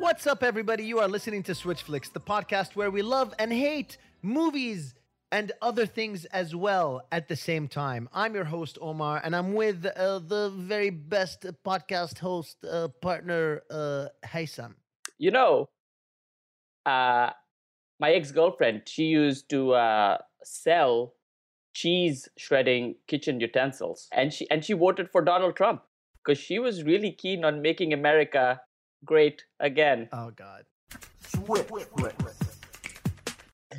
What's up, everybody? You are listening to Switch Flicks, the podcast where we love and hate movies and other things as well at the same time. I'm your host, Omar, and I'm with uh, the very best podcast host uh, partner, uh, Haysam. You know, uh, my ex girlfriend, she used to uh, sell cheese shredding kitchen utensils, and she and she voted for Donald Trump because she was really keen on making America great again. Oh God.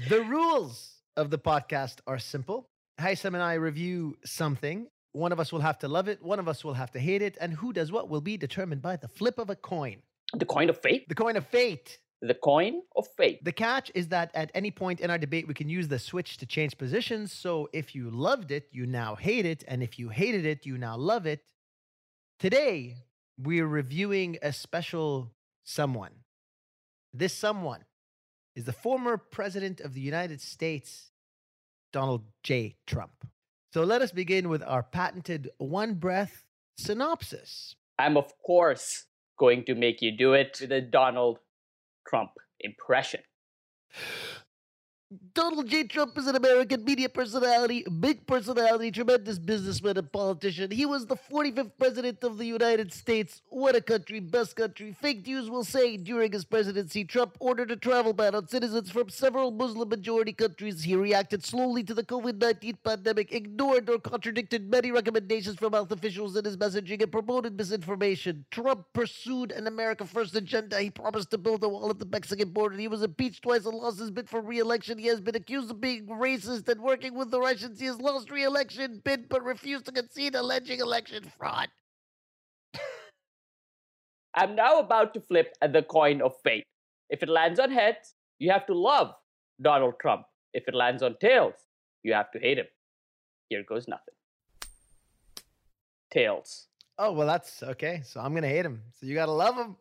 The rules of the podcast are simple. Haysam and I review something. One of us will have to love it, one of us will have to hate it, and who does what will be determined by the flip of a coin. The coin of fate. The coin of fate. The coin of fate. The catch is that at any point in our debate, we can use the switch to change positions. So if you loved it, you now hate it. And if you hated it, you now love it. Today, we're reviewing a special someone. This someone is the former president of the United States, Donald J. Trump. So let us begin with our patented one breath synopsis. I'm, of course, going to make you do it with a Donald Trump impression. Donald J. Trump is an American media personality, big personality, tremendous businessman and politician. He was the 45th president of the United States. What a country, best country. Fake news will say during his presidency, Trump ordered a travel ban on citizens from several Muslim majority countries. He reacted slowly to the COVID 19 pandemic, ignored or contradicted many recommendations from health officials in his messaging, and promoted misinformation. Trump pursued an America First agenda. He promised to build a wall at the Mexican border. He was impeached twice and lost his bid for re election. He has been accused of being racist and working with the Russians. He has lost re-election bid but refused to concede, alleging election fraud. I'm now about to flip the coin of fate. If it lands on heads, you have to love Donald Trump. If it lands on tails, you have to hate him. Here goes nothing. Tails. Oh well, that's okay. So I'm gonna hate him. So you gotta love him.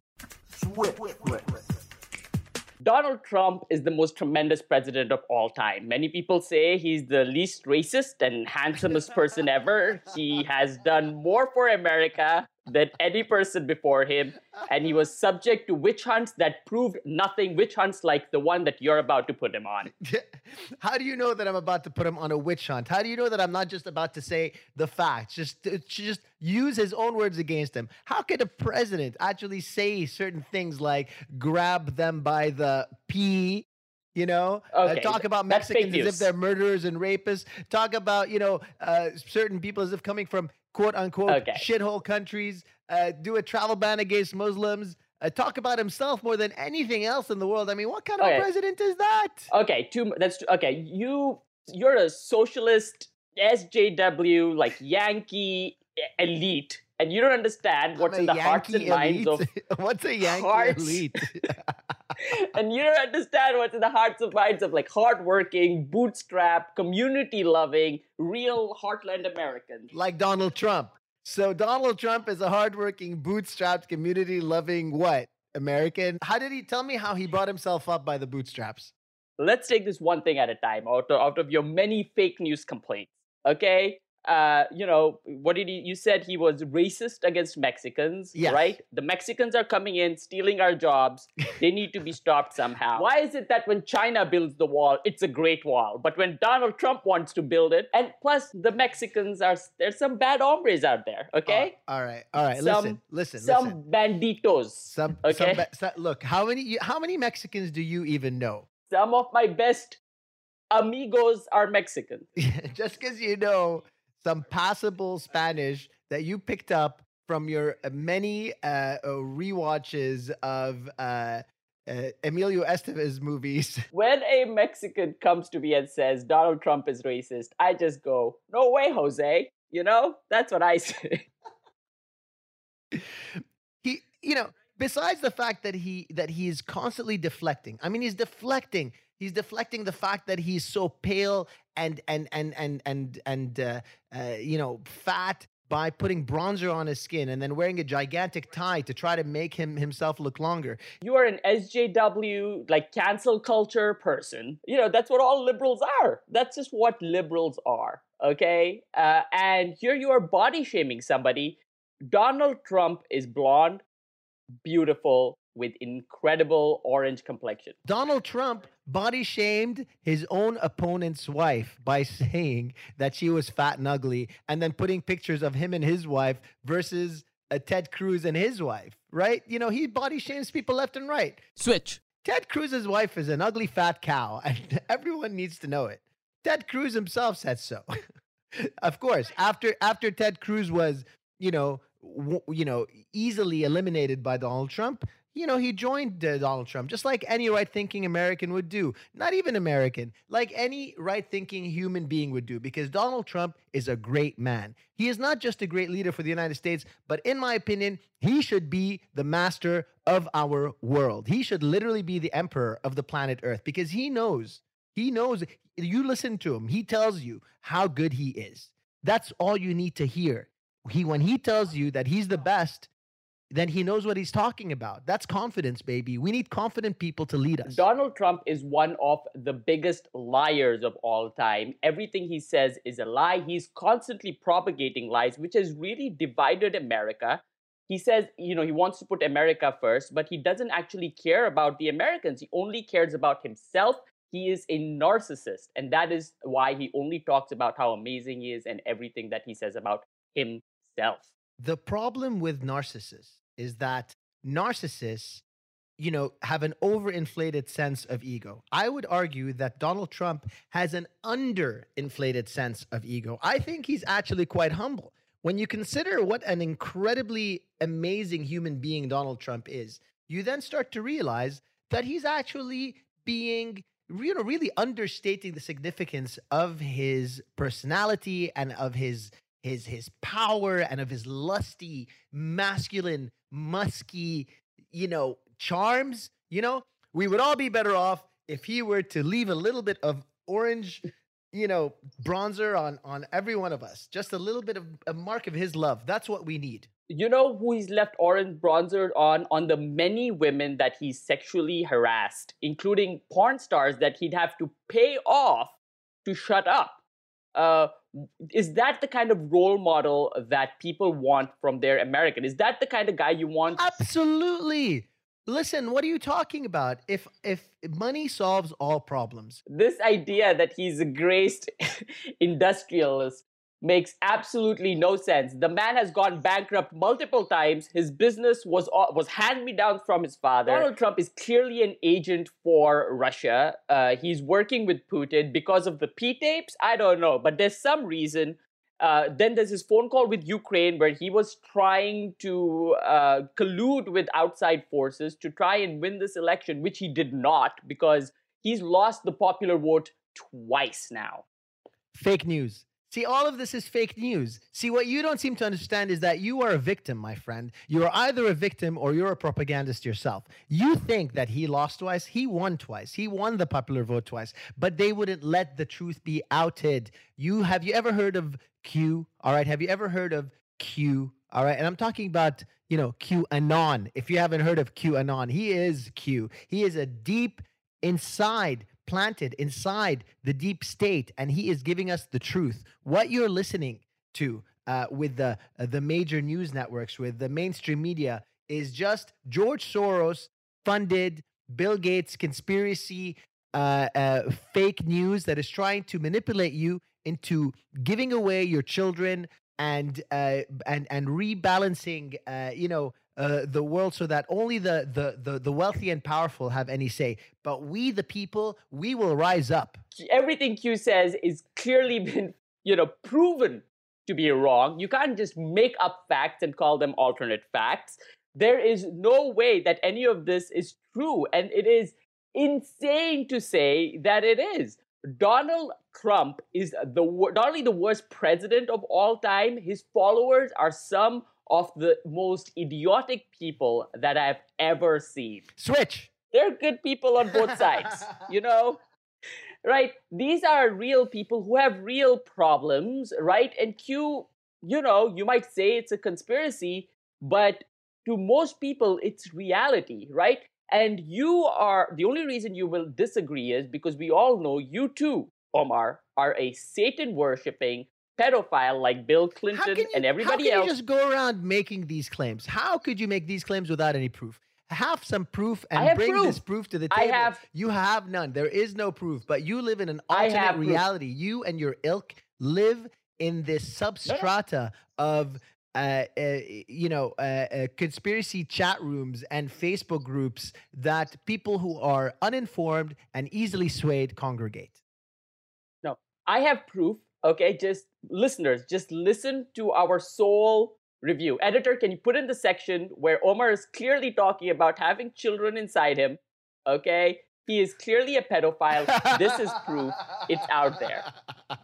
Donald Trump is the most tremendous president of all time. Many people say he's the least racist and handsomest person ever. He has done more for America than any person before him, and he was subject to witch hunts that proved nothing. Witch hunts like the one that you're about to put him on. How do you know that I'm about to put him on a witch hunt? How do you know that I'm not just about to say the facts? Just to, just use his own words against him. How could a president actually say certain things like grab them by the pee you know okay, uh, talk about mexicans as if they're murderers and rapists talk about you know uh, certain people as if coming from quote unquote okay. shithole countries, uh, do a travel ban against Muslims, uh, talk about himself more than anything else in the world. I mean, what kind of okay. president is that? Okay, two. That's okay. You you're a socialist SJW like Yankee elite. And you don't understand what's in the Yankee hearts and elite? minds of what's a Yankee hearts. elite? and you don't understand what's in the hearts and minds of like hardworking, bootstrap, community loving, real heartland Americans. Like Donald Trump. So Donald Trump is a hardworking, bootstrapped, community loving what? American? How did he tell me how he brought himself up by the bootstraps? Let's take this one thing at a time out of, out of your many fake news complaints. Okay? Uh, you know, what did he? You said he was racist against Mexicans, yes. right? The Mexicans are coming in, stealing our jobs. they need to be stopped somehow. Why is it that when China builds the wall, it's a great wall, but when Donald Trump wants to build it, and plus the Mexicans are there's some bad hombres out there. Okay. Uh, all right. All right. Some, listen. Listen. Some listen. banditos. Some. Okay. Some, look, how many? How many Mexicans do you even know? Some of my best amigos are Mexican. Just because you know some passable Spanish that you picked up from your uh, many uh, uh rewatches of uh, uh, Emilio Estevez movies. When a Mexican comes to me and says Donald Trump is racist, I just go, "No way, Jose." You know, that's what I say. he, you know, besides the fact that he that he is constantly deflecting. I mean, he's deflecting He's deflecting the fact that he's so pale and and and and and and uh, uh, you know fat by putting bronzer on his skin and then wearing a gigantic tie to try to make him himself look longer. You are an SJW like cancel culture person. You know that's what all liberals are. That's just what liberals are. Okay, uh, and here you are body shaming somebody. Donald Trump is blonde, beautiful, with incredible orange complexion. Donald Trump body shamed his own opponent's wife by saying that she was fat and ugly and then putting pictures of him and his wife versus a uh, Ted Cruz and his wife, right? You know, he body shames people left and right. Switch. Ted Cruz's wife is an ugly fat cow, and everyone needs to know it. Ted Cruz himself said so. of course, after after Ted Cruz was, you know, w- you know, easily eliminated by Donald Trump, you know, he joined uh, Donald Trump just like any right thinking American would do. Not even American, like any right thinking human being would do, because Donald Trump is a great man. He is not just a great leader for the United States, but in my opinion, he should be the master of our world. He should literally be the emperor of the planet Earth because he knows, he knows, you listen to him, he tells you how good he is. That's all you need to hear. He when he tells you that he's the best, then he knows what he's talking about. That's confidence, baby. We need confident people to lead us. Donald Trump is one of the biggest liars of all time. Everything he says is a lie. He's constantly propagating lies, which has really divided America. He says, you know, he wants to put America first, but he doesn't actually care about the Americans. He only cares about himself. He is a narcissist. And that is why he only talks about how amazing he is and everything that he says about himself. The problem with narcissists is that narcissists you know, have an overinflated sense of ego. I would argue that Donald Trump has an underinflated sense of ego. I think he's actually quite humble. When you consider what an incredibly amazing human being Donald Trump is, you then start to realize that he's actually being you know really understating the significance of his personality and of his his his power and of his lusty masculine musky you know charms you know? We would all be better off if he were to leave a little bit of orange you know bronzer on on every one of us. Just a little bit of a mark of his love. That's what we need. You know who he's left orange bronzer on? On the many women that he's sexually harassed including porn stars that he'd have to pay off to shut up. Uh, is that the kind of role model that people want from their American? Is that the kind of guy you want? Absolutely. Listen, what are you talking about? If if money solves all problems. This idea that he's a graced industrialist makes absolutely no sense. The man has gone bankrupt multiple times. His business was was hand me down from his father. Donald Trump is clearly an agent for Russia. Uh, he's working with Putin because of the P tapes. I don't know, but there's some reason. Uh, then there's his phone call with Ukraine where he was trying to uh, collude with outside forces to try and win this election, which he did not because he's lost the popular vote twice now. Fake news. See, all of this is fake news. See, what you don't seem to understand is that you are a victim, my friend. You are either a victim or you're a propagandist yourself. You think that he lost twice, he won twice. He won the popular vote twice, but they wouldn't let the truth be outed. You have you ever heard of Q? All right, have you ever heard of Q? All right, and I'm talking about, you know, Q Anon. If you haven't heard of Q Anon, he is Q. He is a deep inside planted inside the deep state, and he is giving us the truth. What you're listening to uh, with the uh, the major news networks, with the mainstream media, is just George Soros funded Bill Gates conspiracy uh, uh, fake news that is trying to manipulate you into giving away your children and uh, and and rebalancing, uh, you know, uh, the world so that only the, the, the the wealthy and powerful have any say. But we, the people, we will rise up. Everything Q says is clearly been, you know, proven to be wrong. You can't just make up facts and call them alternate facts. There is no way that any of this is true, and it is insane to say that it is. Donald Trump is the not only the worst president of all time, his followers are some of the most idiotic people that I've ever seen. Switch. They're good people on both sides, you know? Right? These are real people who have real problems, right? And Q, you know, you might say it's a conspiracy, but to most people, it's reality, right? And you are the only reason you will disagree is because we all know you too, Omar, are a Satan worshipping, pedophile like Bill Clinton you, and everybody how can else. You just go around making these claims. How could you make these claims without any proof? have some proof and bring proof. this proof to the table. I have. You have none. There is no proof, but you live in an alternate reality. You and your ilk live in this substrata of uh, uh, you know, uh, uh, conspiracy chat rooms and Facebook groups that people who are uninformed and easily swayed congregate. No, I have proof. Okay, just listeners, just listen to our Soul review. Editor, can you put in the section where Omar is clearly talking about having children inside him? Okay, he is clearly a pedophile. this is proof. It's out there.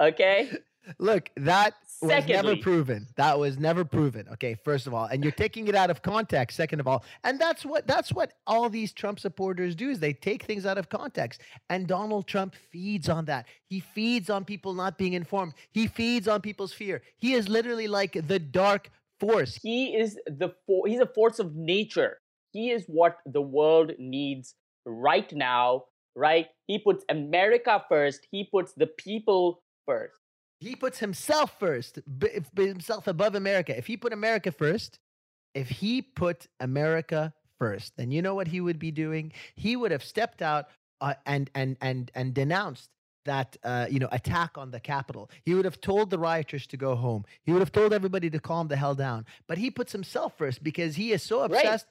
Okay. Look, that Secondly, was never proven. That was never proven. Okay, first of all, and you're taking it out of context. Second of all, and that's what that's what all these Trump supporters do is they take things out of context. And Donald Trump feeds on that. He feeds on people not being informed. He feeds on people's fear. He is literally like the dark force. He is the fo- he's a force of nature. He is what the world needs right now. Right? He puts America first. He puts the people first. He puts himself first, himself above America. If he put America first, if he put America first, then you know what he would be doing? He would have stepped out uh, and and and and denounced that uh, you know attack on the Capitol. He would have told the rioters to go home. He would have told everybody to calm the hell down. But he puts himself first because he is so obsessed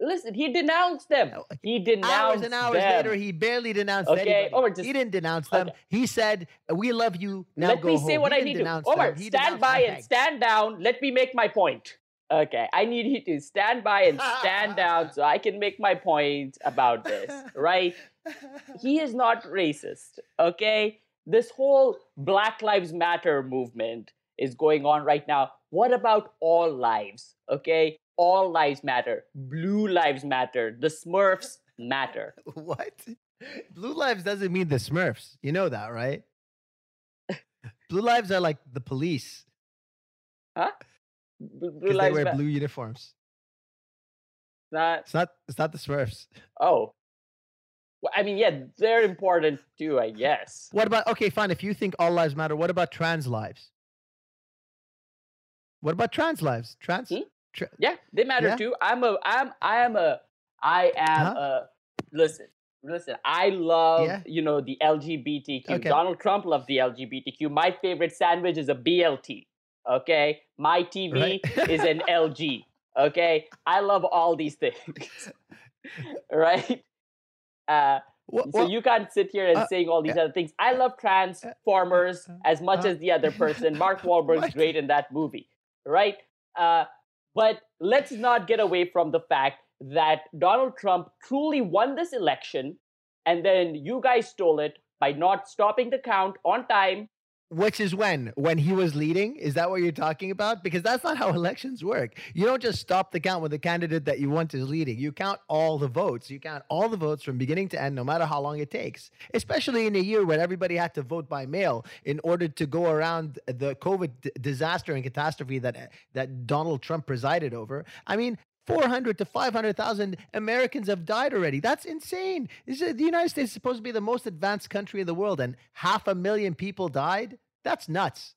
Listen, he denounced them. Oh, he denounced them. hours and hours them. later. He barely denounced okay, Omar, just, he didn't denounce them. Okay. He said, "We love you." Now Let go me home. say what he I need to. Omar, stand by and stand down. Let me make my point. Okay, I need you to stand by and stand down so I can make my point about this. Right? He is not racist. Okay, this whole Black Lives Matter movement is going on right now. What about all lives? Okay, all lives matter. Blue lives matter. The Smurfs matter. What? Blue lives doesn't mean the Smurfs. You know that, right? blue lives are like the police. Huh? Blue they wear blue uniforms. Not. It's not. It's not the Smurfs. Oh. Well, I mean, yeah, they're important too, I guess. What about? Okay, fine. If you think all lives matter, what about trans lives? What about trans lives? Trans. Hmm? yeah, they matter yeah. too. I'm a I'm I am a I am huh? a listen. Listen, I love yeah. you know the LGBTQ. Okay. Donald Trump loved the LGBTQ. My favorite sandwich is a BLT. Okay, my TV right. is an LG. Okay, I love all these things. right? Uh, what, what? So you can't sit here and uh, saying all these uh, other things. I love Transformers uh, as much uh, as the other person. Mark Wahlberg's great in that movie, right? Uh, but let's not get away from the fact that Donald Trump truly won this election, and then you guys stole it by not stopping the count on time which is when? When he was leading? Is that what you're talking about? Because that's not how elections work. You don't just stop the count when the candidate that you want is leading. You count all the votes. You count all the votes from beginning to end, no matter how long it takes. Especially in a year when everybody had to vote by mail in order to go around the COVID d- disaster and catastrophe that that Donald Trump presided over. I mean, 400 to 500,000 Americans have died already. That's insane. Is, the United States is supposed to be the most advanced country in the world, and half a million people died? That's nuts.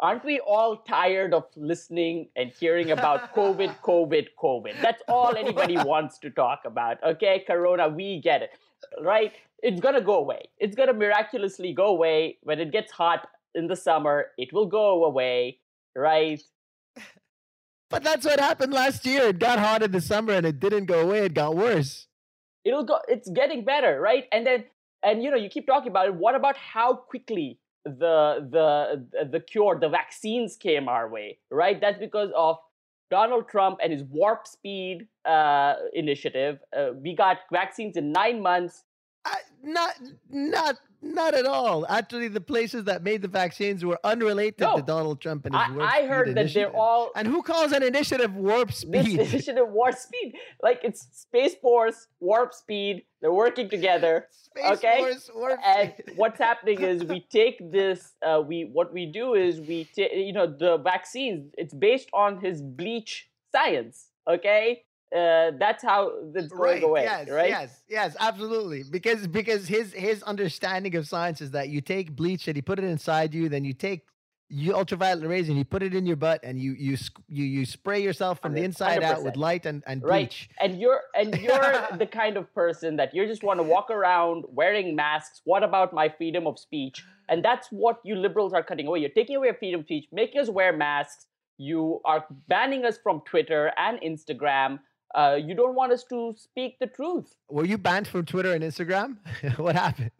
Aren't we all tired of listening and hearing about COVID, COVID, COVID? That's all anybody wants to talk about. Okay, Corona, we get it, right? It's gonna go away. It's gonna miraculously go away when it gets hot in the summer. It will go away, right? But that's what happened last year. It got hot in the summer and it didn't go away. It got worse. It'll go. It's getting better, right? And then, and you know, you keep talking about it. What about how quickly the the the cure, the vaccines came our way, right? That's because of Donald Trump and his warp speed uh, initiative. Uh, we got vaccines in nine months. I, not not not at all. Actually, the places that made the vaccines were unrelated no, to Donald Trump and his I, warp I heard that initiative. they're all. And who calls an initiative warp speed? This initiative warp speed, like it's Space Force warp speed. They're working together. Space okay? Force warp and what's happening is we take this. Uh, we what we do is we take you know the vaccines. It's based on his bleach science. Okay, uh, that's how it's going right, away, yes, right? Yes, yes, absolutely. Because because his his understanding of science is that you take bleach and you put it inside you, then you take you ultraviolet rays and you put it in your butt and you you you you spray yourself from the inside out with light and and right. bleach. And you're and you're the kind of person that you just want to walk around wearing masks. What about my freedom of speech? And that's what you liberals are cutting away. You're taking away our freedom of speech, making us wear masks. You are banning us from Twitter and Instagram. Uh, you don't want us to speak the truth. Were you banned from Twitter and Instagram? what happened?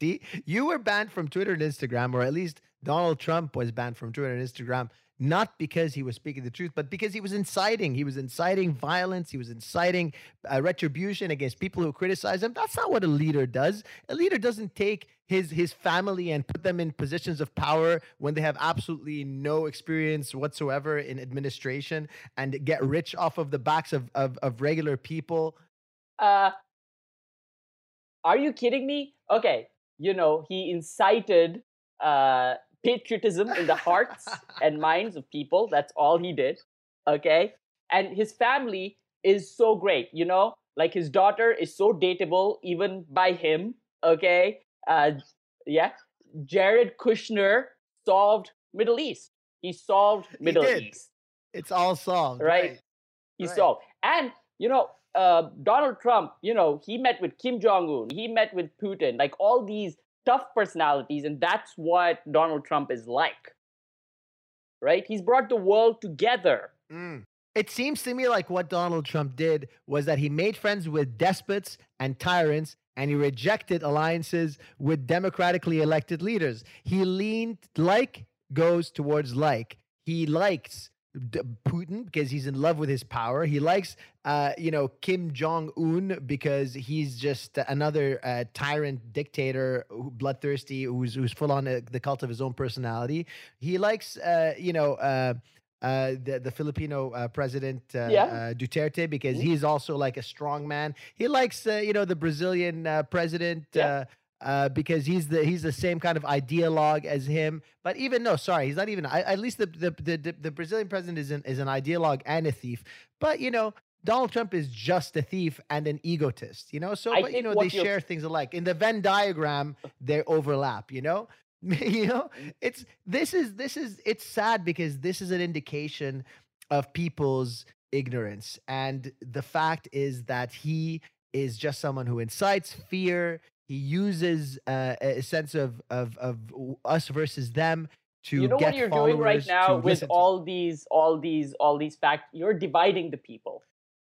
See, you were banned from Twitter and Instagram, or at least Donald Trump was banned from Twitter and Instagram, not because he was speaking the truth, but because he was inciting. He was inciting violence. He was inciting uh, retribution against people who criticize him. That's not what a leader does. A leader doesn't take his his family and put them in positions of power when they have absolutely no experience whatsoever in administration and get rich off of the backs of of, of regular people. Uh, are you kidding me? Okay, you know he incited uh, patriotism in the hearts and minds of people. That's all he did. Okay. And his family is so great, you know, like his daughter is so dateable even by him. Okay. Uh, yeah. Jared Kushner solved Middle East. He solved Middle he East. It's all solved. Right. right. He right. solved. And, you know, uh, Donald Trump, you know, he met with Kim Jong Un, he met with Putin, like all these tough personalities, and that's what Donald Trump is like. Right? He's brought the world together. Mm. It seems to me like what Donald Trump did was that he made friends with despots and tyrants and he rejected alliances with democratically elected leaders. He leaned like goes towards like. He likes Putin because he's in love with his power. He likes, uh, you know, Kim Jong Un because he's just another uh, tyrant dictator, bloodthirsty, who's who's full on the, the cult of his own personality. He likes, uh, you know. Uh, uh, the the Filipino uh, president uh, yeah. Uh, Duterte because mm-hmm. he's also like a strong man. He likes uh, you know the Brazilian uh, president yeah uh, because he's the he's the same kind of ideologue as him. But even no, sorry, he's not even. I, at least the, the the the Brazilian president is an is an ideologue and a thief. But you know, Donald Trump is just a thief and an egotist. You know, so I but you know they share things alike. In the Venn diagram, they overlap. You know. you know it's this is this is it's sad because this is an indication of people's ignorance and the fact is that he is just someone who incites fear he uses uh, a sense of, of of us versus them to you know what you're doing right now with all these all these all these facts you're dividing the people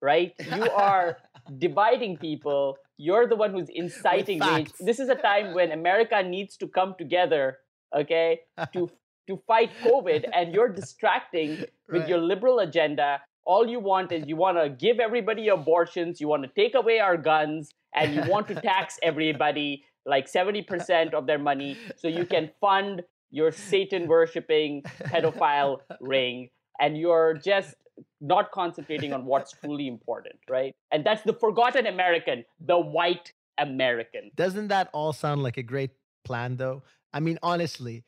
right? You are dividing people. You're the one who's inciting rage this is a time when america needs to come together okay to to fight covid and you're distracting with right. your liberal agenda all you want is you want to give everybody abortions you want to take away our guns and you want to tax everybody like 70% of their money so you can fund your Satan worshiping pedophile ring and you're just not concentrating on what's truly important, right? And that's the forgotten American, the white American. Doesn't that all sound like a great plan though? I mean, honestly,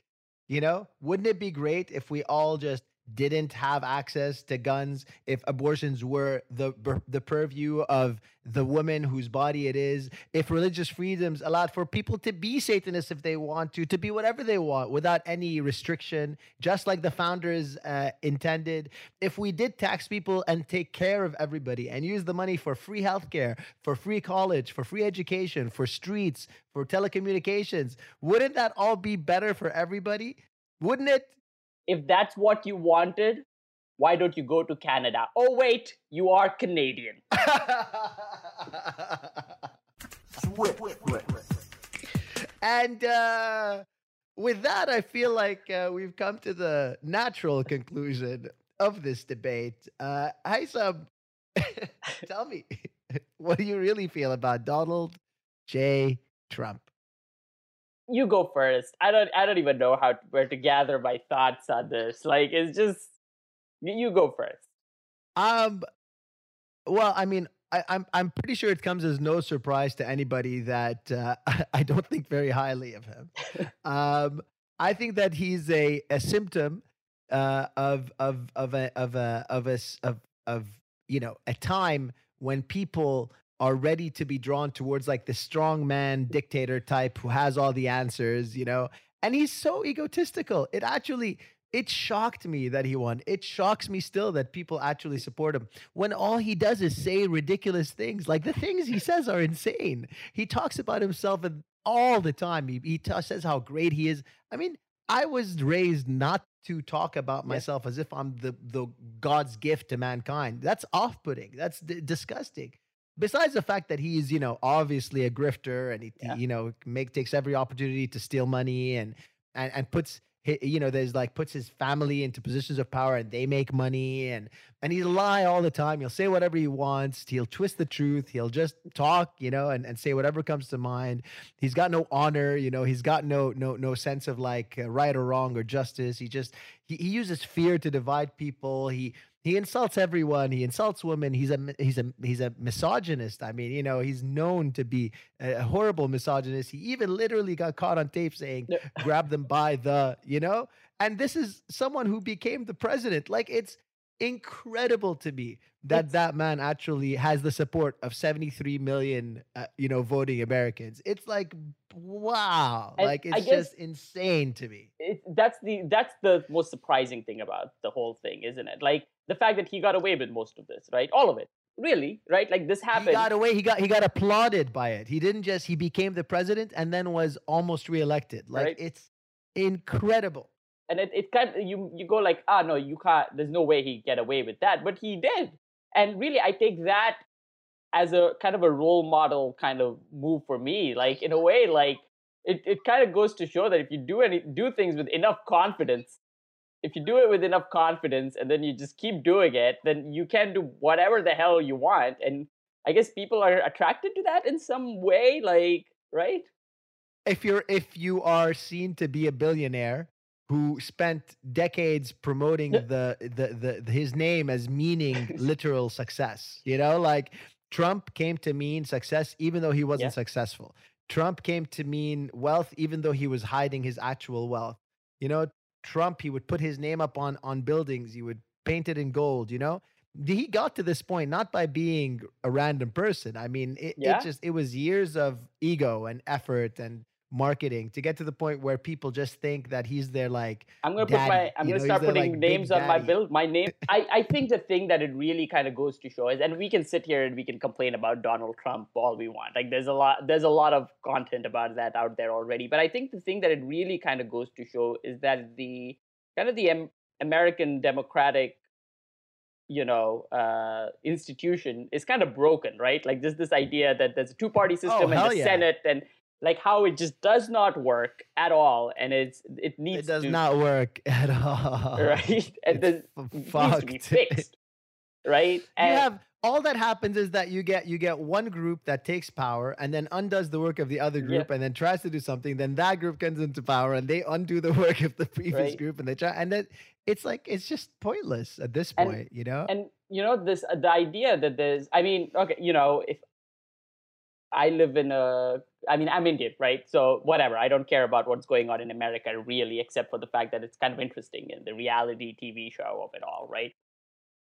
you know, wouldn't it be great if we all just didn't have access to guns, if abortions were the the purview of the woman whose body it is, if religious freedoms allowed for people to be Satanists if they want to, to be whatever they want without any restriction, just like the founders uh, intended, if we did tax people and take care of everybody and use the money for free healthcare, for free college, for free education, for streets, for telecommunications, wouldn't that all be better for everybody? Wouldn't it? If that's what you wanted, why don't you go to Canada? Oh, wait, you are Canadian. and uh, with that, I feel like uh, we've come to the natural conclusion of this debate. Uh, Haitham, tell me, what do you really feel about Donald J. Trump? You go first. I don't I don't even know how where to gather my thoughts on this. Like it's just you go first. Um well, I mean, I, I'm, I'm pretty sure it comes as no surprise to anybody that uh, I don't think very highly of him. um, I think that he's a, a symptom uh, of of of a of a of a of of you know a time when people are ready to be drawn towards like the strong man dictator type who has all the answers, you know, And he's so egotistical. It actually it shocked me that he won. It shocks me still that people actually support him when all he does is say ridiculous things. Like the things he says are insane. He talks about himself all the time. He, he t- says how great he is. I mean, I was raised not to talk about myself as if I'm the, the God's gift to mankind. That's off putting. That's d- disgusting. Besides the fact that he's, you know, obviously a grifter and he, yeah. he, you know, make takes every opportunity to steal money and and and puts you know there's like puts his family into positions of power and they make money and and he'll lie all the time. He'll say whatever he wants. He'll twist the truth. He'll just talk you know and, and say whatever comes to mind. He's got no honor you know he's got no no no sense of like uh, right or wrong or justice. He just he, he uses fear to divide people. He he insults everyone. He insults women. He's a he's a he's a misogynist. I mean, you know, he's known to be a horrible misogynist. He even literally got caught on tape saying, "Grab them by the," you know. And this is someone who became the president. Like it's incredible to me that it's, that man actually has the support of 73 million uh, you know voting americans it's like wow like it's just insane to me it, that's the that's the most surprising thing about the whole thing isn't it like the fact that he got away with most of this right? All of it. Really right? Like this happened he got away he got he got applauded by it. He didn't just he became the president and then was almost reelected. Like right? it's incredible. And it, it kind of, you you go like ah no you can't there's no way he get away with that. But he did. And really i take that as a kind of a role model kind of move for me. Like in a way like it, it kind of goes to show that if you do any do things with enough confidence if you do it with enough confidence and then you just keep doing it then you can do whatever the hell you want and i guess people are attracted to that in some way like right if you're if you are seen to be a billionaire who spent decades promoting the, the, the his name as meaning literal success. You know, like Trump came to mean success even though he wasn't yeah. successful. Trump came to mean wealth even though he was hiding his actual wealth. You know, Trump he would put his name up on on buildings, he would paint it in gold, you know? He got to this point not by being a random person. I mean, it, yeah. it just it was years of ego and effort and marketing to get to the point where people just think that he's their like i'm gonna daddy, put my i'm gonna know, start putting like names on my bill my name. I i think the thing that it really kind of goes to show is and we can sit here and we can complain about donald trump all we want. Like there's a lot there's a lot of content about that out there already but i think the thing that it really kind of goes to show is that the kind of the um, american democratic you know uh, institution is kind of broken right? Like there's this idea that there's a two party oh, system oh, and the yeah. senate and like how it just does not work at all and it's it needs to it does to, not work at all. Right? And it needs to be fixed right? And you have all that happens is that you get you get one group that takes power and then undoes the work of the other group yeah. and then tries to do something then that group comes into power and they undo the work of the previous right. group and they try and then it's like it's just pointless at this point and, you know? and you know this uh, the idea that there's i mean okay you know if I live in a I mean, I'm Indian, right? So whatever. I don't care about what's going on in America really, except for the fact that it's kind of interesting in the reality TV show of it all, right?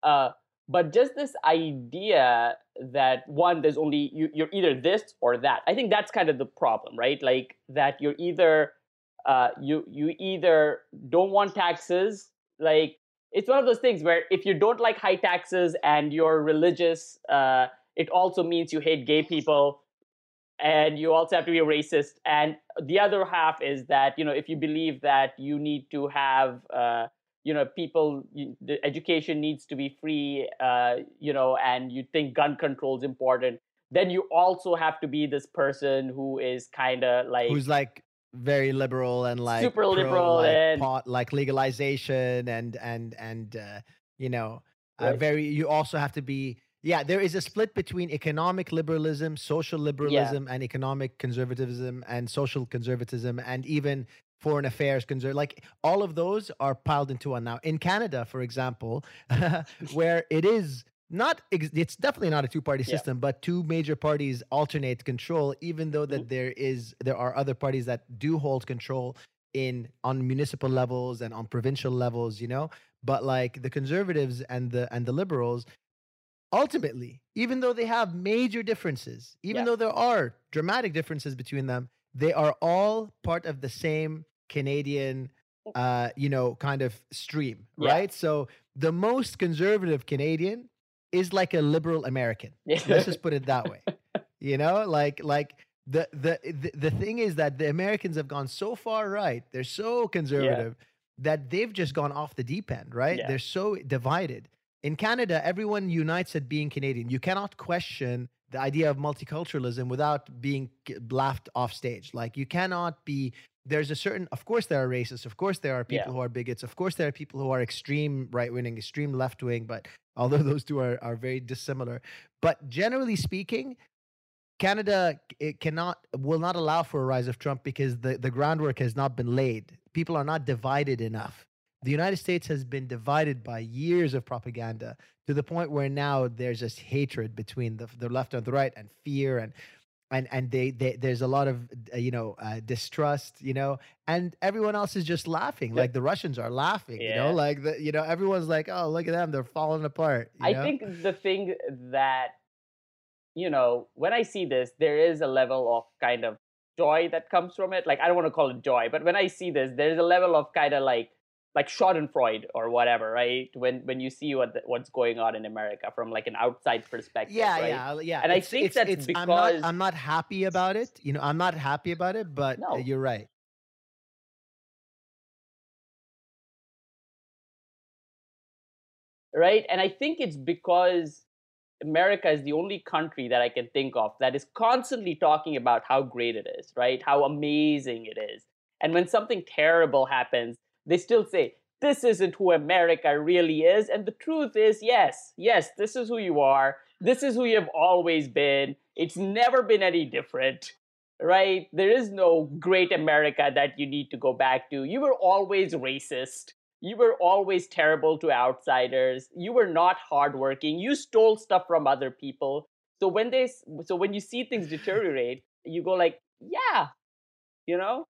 Uh, but just this idea that one, there's only you, you're either this or that. I think that's kind of the problem, right? Like that you're either uh, you you either don't want taxes, like it's one of those things where if you don't like high taxes and you're religious, uh, it also means you hate gay people and you also have to be a racist and the other half is that you know if you believe that you need to have uh, you know people you, the education needs to be free uh, you know and you think gun control is important then you also have to be this person who is kind of like who's like very liberal and like super liberal like, and pot, like legalization and and and uh, you know uh, right. very you also have to be yeah, there is a split between economic liberalism, social liberalism, yeah. and economic conservatism and social conservatism, and even foreign affairs conserv. Like all of those are piled into one now. In Canada, for example, where it is not, it's definitely not a two-party system, yeah. but two major parties alternate control. Even though that mm-hmm. there is, there are other parties that do hold control in on municipal levels and on provincial levels. You know, but like the conservatives and the and the liberals ultimately, even though they have major differences, even yeah. though there are dramatic differences between them, they are all part of the same Canadian uh, you know, kind of stream, yeah. right? So the most conservative Canadian is like a liberal American. Let's just put it that way. You know, like like the, the the the thing is that the Americans have gone so far right. They're so conservative yeah. that they've just gone off the deep end, right? Yeah. They're so divided. In Canada, everyone unites at being Canadian. You cannot question the idea of multiculturalism without being laughed off stage. Like you cannot be there's a certain of course there are racists of course there are people yeah. who are bigots of course there are people who are extreme right wing extreme left wing but although those two are, are very dissimilar but generally speaking canada it cannot will not allow for a rise of trump because the, the groundwork has not been laid people are not divided enough the united states has been divided by years of propaganda to the point where now there's this hatred between the, the left and the right and fear and and and they, they there's a lot of uh, you know uh, distrust you know and everyone else is just laughing like the russians are laughing yeah. you know like the you know everyone's like oh look at them they're falling apart i know? think the thing that you know when i see this there is a level of kind of joy that comes from it like i don't want to call it joy but when i see this there's a level of kind of like like Schadenfreude or whatever, right? When when you see what the, what's going on in America from like an outside perspective, yeah, right? yeah, yeah. And it's, I think it's, that's it's, because I'm not, I'm not happy about it. You know, I'm not happy about it, but uh, no. you're right. Right, and I think it's because America is the only country that I can think of that is constantly talking about how great it is, right? How amazing it is. And when something terrible happens, they still say, this isn't who America really is. And the truth is, yes, yes, this is who you are. This is who you have always been. It's never been any different, right? There is no great America that you need to go back to. You were always racist. You were always terrible to outsiders. You were not hardworking. You stole stuff from other people. So when they, so when you see things deteriorate, you go like, yeah, you know,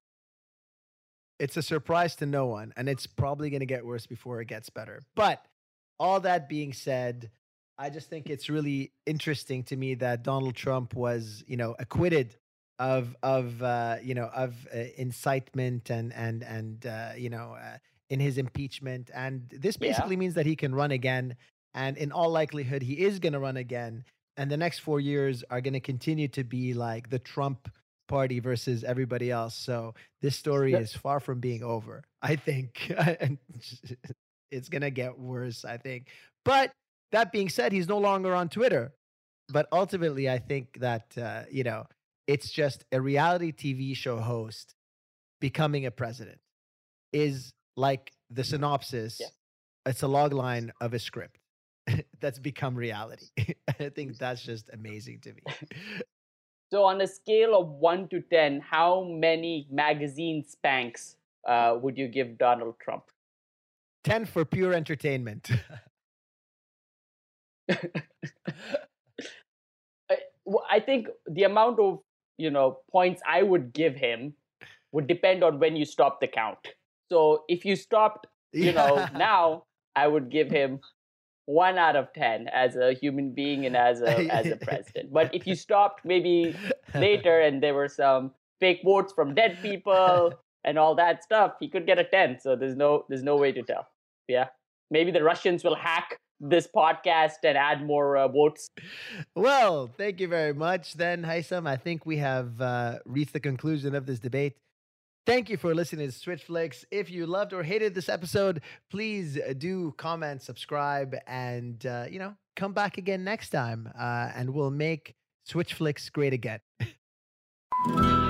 it's a surprise to no one, and it's probably going to get worse before it gets better. But all that being said, I just think it's really interesting to me that Donald Trump was, you know, acquitted of of uh, you know of uh, incitement and and and uh, you know uh, in his impeachment, and this basically yeah. means that he can run again. And in all likelihood, he is going to run again. And the next four years are going to continue to be like the Trump party versus everybody else. So this story is far from being over. I think it's going to get worse, I think. But that being said, he's no longer on Twitter. But ultimately, I think that, uh, you know, it's just a reality TV show host becoming a president is like the synopsis. Yeah. It's a log line of a script that's become reality. I think that's just amazing to me. So, on a scale of one to 10, how many magazine spanks uh, would you give Donald Trump? 10 for pure entertainment. I think the amount of you know points I would give him would depend on when you stop the count. So if you stopped, you yeah. know, now I would give him one out of 10 as a human being and as a as a president. But if you stopped maybe later and there were some fake votes from dead people and all that stuff he could get a 10 so there's no there's no way to tell. Yeah. Maybe the russians will hack this podcast and add more uh, votes. Well thank you very much then Haitham. i think we have uh, reached the conclusion of this debate Thank you for listening to Switchflix. If you loved or hated this episode, please uh, do comment, subscribe, and uh, you know, come back again next time, uh, and we'll make Switchflix great again.